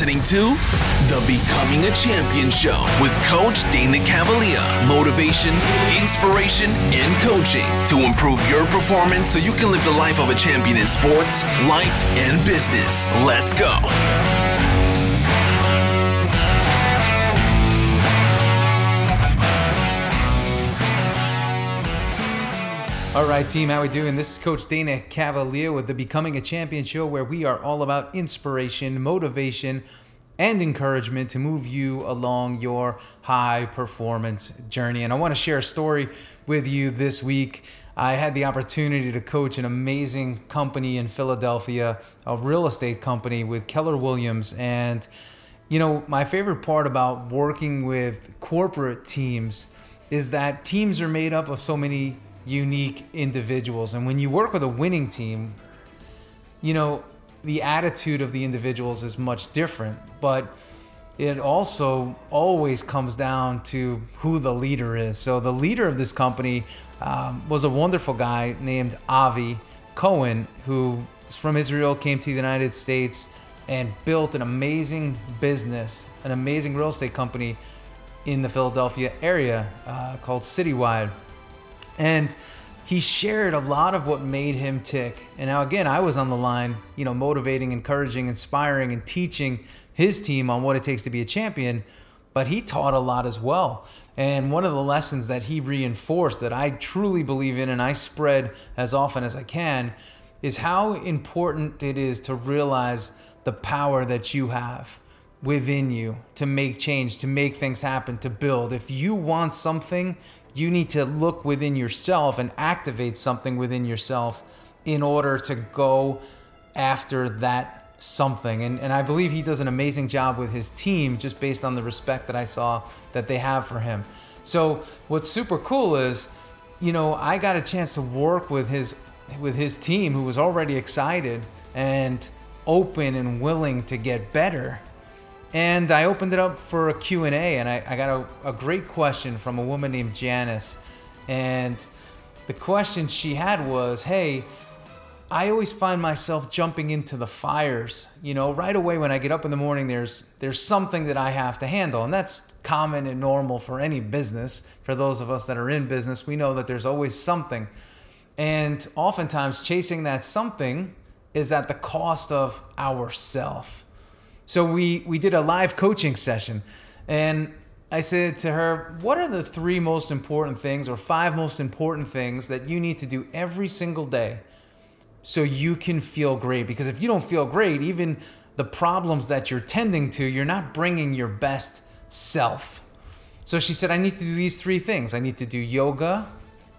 listening to the Becoming a Champion Show with Coach Dana Cavalea. Motivation, inspiration, and coaching to improve your performance so you can live the life of a champion in sports, life, and business. Let's go. All right, team, how are we doing? This is Coach Dana Cavalea with the Becoming a Champion show where we are all about inspiration, motivation, and encouragement to move you along your high performance journey. And I want to share a story with you this week. I had the opportunity to coach an amazing company in Philadelphia, a real estate company with Keller Williams. And, you know, my favorite part about working with corporate teams is that teams are made up of so many unique individuals. And when you work with a winning team, you know, the attitude of the individuals is much different, but it also always comes down to who the leader is. So the leader of this company um, was a wonderful guy named Avi Cohen, who from Israel, came to the United States, and built an amazing business, an amazing real estate company in the Philadelphia area uh, called Citywide. And he shared a lot of what made him tick. And now, again, I was on the line, you know, motivating, encouraging, inspiring, and teaching his team on what it takes to be a champion. But he taught a lot as well. And one of the lessons that he reinforced that I truly believe in and I spread as often as I can is how important it is to realize the power that you have within you to make change, to make things happen, to build. If you want something, you need to look within yourself and activate something within yourself in order to go after that something. And, and I believe he does an amazing job with his team just based on the respect that I saw that they have for him. So what's super cool is, you know, I got a chance to work with his with his team who was already excited and open and willing to get better and I opened it up for a Q&A and I, I got a, a great question from a woman named Janice. And the question she had was, hey, I always find myself jumping into the fires. You know, right away when I get up in the morning, there's there's something that I have to handle, and that's common and normal for any business. For those of us that are in business, we know that there's always something, and oftentimes chasing that something is at the cost of ourself. So we we did a live coaching session, and I said to her, "What are the three most important things, or five most important things that you need to do every single day, so you can feel great? Because if you don't feel great, even the problems that you're tending to, you're not bringing your best self." So she said, "I need to do these three things. I need to do yoga,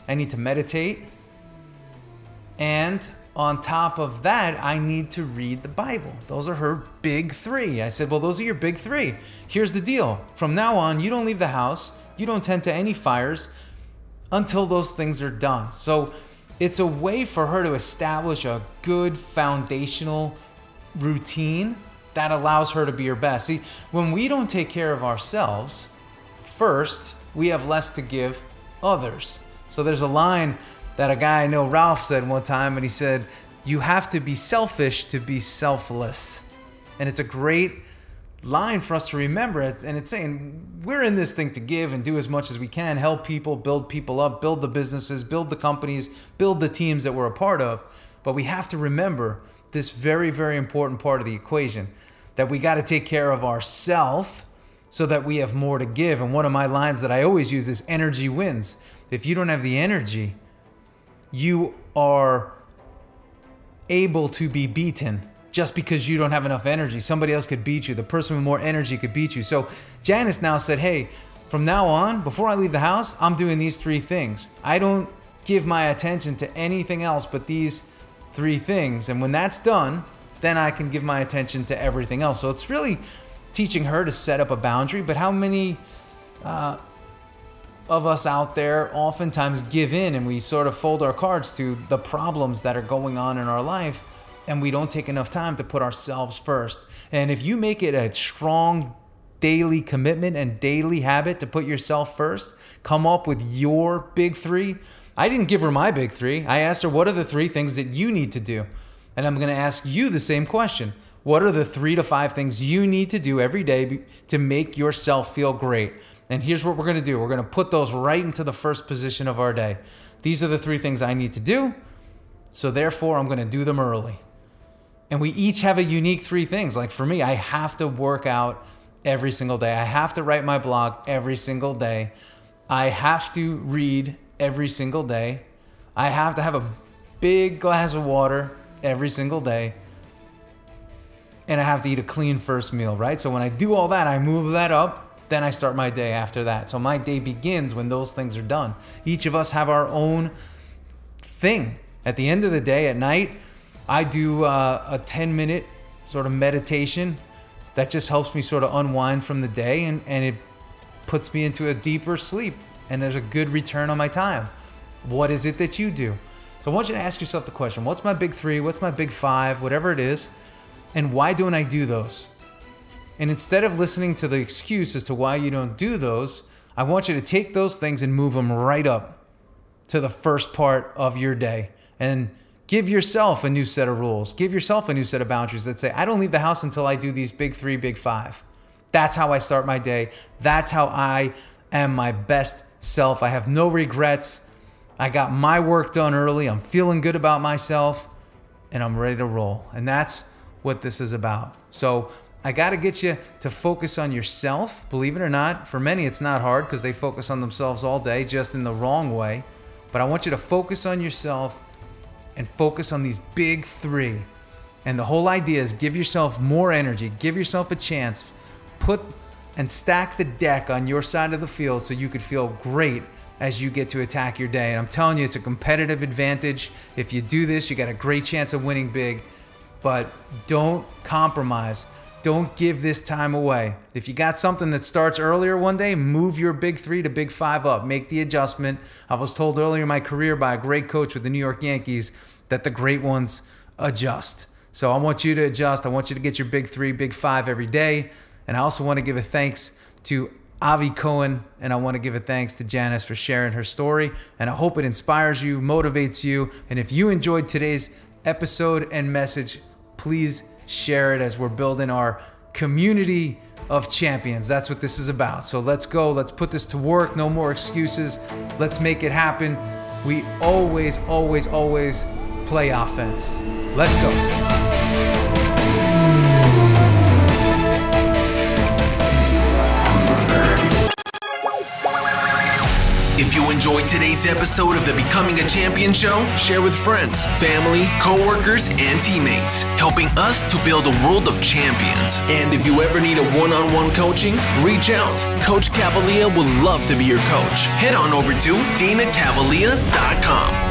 I need to meditate, and on top of that, I need to read the Bible. Those are her big three. I said, Well, those are your big three. Here's the deal from now on, you don't leave the house, you don't tend to any fires until those things are done. So it's a way for her to establish a good foundational routine that allows her to be her best. See, when we don't take care of ourselves, first, we have less to give others. So there's a line that a guy I know, Ralph, said one time, and he said, You have to be selfish to be selfless. And it's a great line for us to remember. And it's saying we're in this thing to give and do as much as we can, help people, build people up, build the businesses, build the companies, build the teams that we're a part of. But we have to remember this very, very important part of the equation that we got to take care of ourselves so that we have more to give. And one of my lines that I always use is energy wins. If you don't have the energy, you are able to be beaten just because you don't have enough energy. Somebody else could beat you. The person with more energy could beat you. So Janice now said, Hey, from now on, before I leave the house, I'm doing these three things. I don't give my attention to anything else but these three things. And when that's done, then I can give my attention to everything else. So it's really teaching her to set up a boundary. But how many uh, of us out there oftentimes give in and we sort of fold our cards to the problems that are going on in our life and we don't take enough time to put ourselves first. And if you make it a strong daily commitment and daily habit to put yourself first, come up with your big three. I didn't give her my big three. I asked her, what are the three things that you need to do? And I'm going to ask you the same question. What are the three to five things you need to do every day to make yourself feel great? And here's what we're going to do we're going to put those right into the first position of our day. These are the three things I need to do. So therefore, I'm going to do them early. And we each have a unique three things. Like for me, I have to work out every single day. I have to write my blog every single day. I have to read every single day. I have to have a big glass of water every single day. And I have to eat a clean first meal, right? So when I do all that, I move that up. Then I start my day after that. So my day begins when those things are done. Each of us have our own thing. At the end of the day, at night, I do uh, a 10 minute sort of meditation that just helps me sort of unwind from the day and, and it puts me into a deeper sleep and there's a good return on my time. What is it that you do? So I want you to ask yourself the question what's my big three? What's my big five? Whatever it is. And why don't I do those? And instead of listening to the excuse as to why you don't do those, I want you to take those things and move them right up to the first part of your day. And give yourself a new set of rules. Give yourself a new set of boundaries that say, I don't leave the house until I do these big three, big five. That's how I start my day. That's how I am my best self. I have no regrets. I got my work done early. I'm feeling good about myself and I'm ready to roll. And that's what this is about. So I got to get you to focus on yourself. Believe it or not, for many it's not hard because they focus on themselves all day, just in the wrong way. But I want you to focus on yourself and focus on these big three. And the whole idea is give yourself more energy, give yourself a chance, put and stack the deck on your side of the field so you could feel great as you get to attack your day. And I'm telling you, it's a competitive advantage. If you do this, you got a great chance of winning big. But don't compromise. Don't give this time away. If you got something that starts earlier one day, move your big three to big five up. Make the adjustment. I was told earlier in my career by a great coach with the New York Yankees that the great ones adjust. So I want you to adjust. I want you to get your big three, big five every day. And I also want to give a thanks to Avi Cohen, and I want to give a thanks to Janice for sharing her story. And I hope it inspires you, motivates you. And if you enjoyed today's episode and message, please share it as we're building our community of champions. That's what this is about. So let's go. Let's put this to work. No more excuses. Let's make it happen. We always, always, always play offense. Let's go. Enjoyed today's episode of the Becoming a Champion show, share with friends, family, coworkers, and teammates, helping us to build a world of champions. And if you ever need a one on one coaching, reach out. Coach Cavalea would love to be your coach. Head on over to danacavalea.com.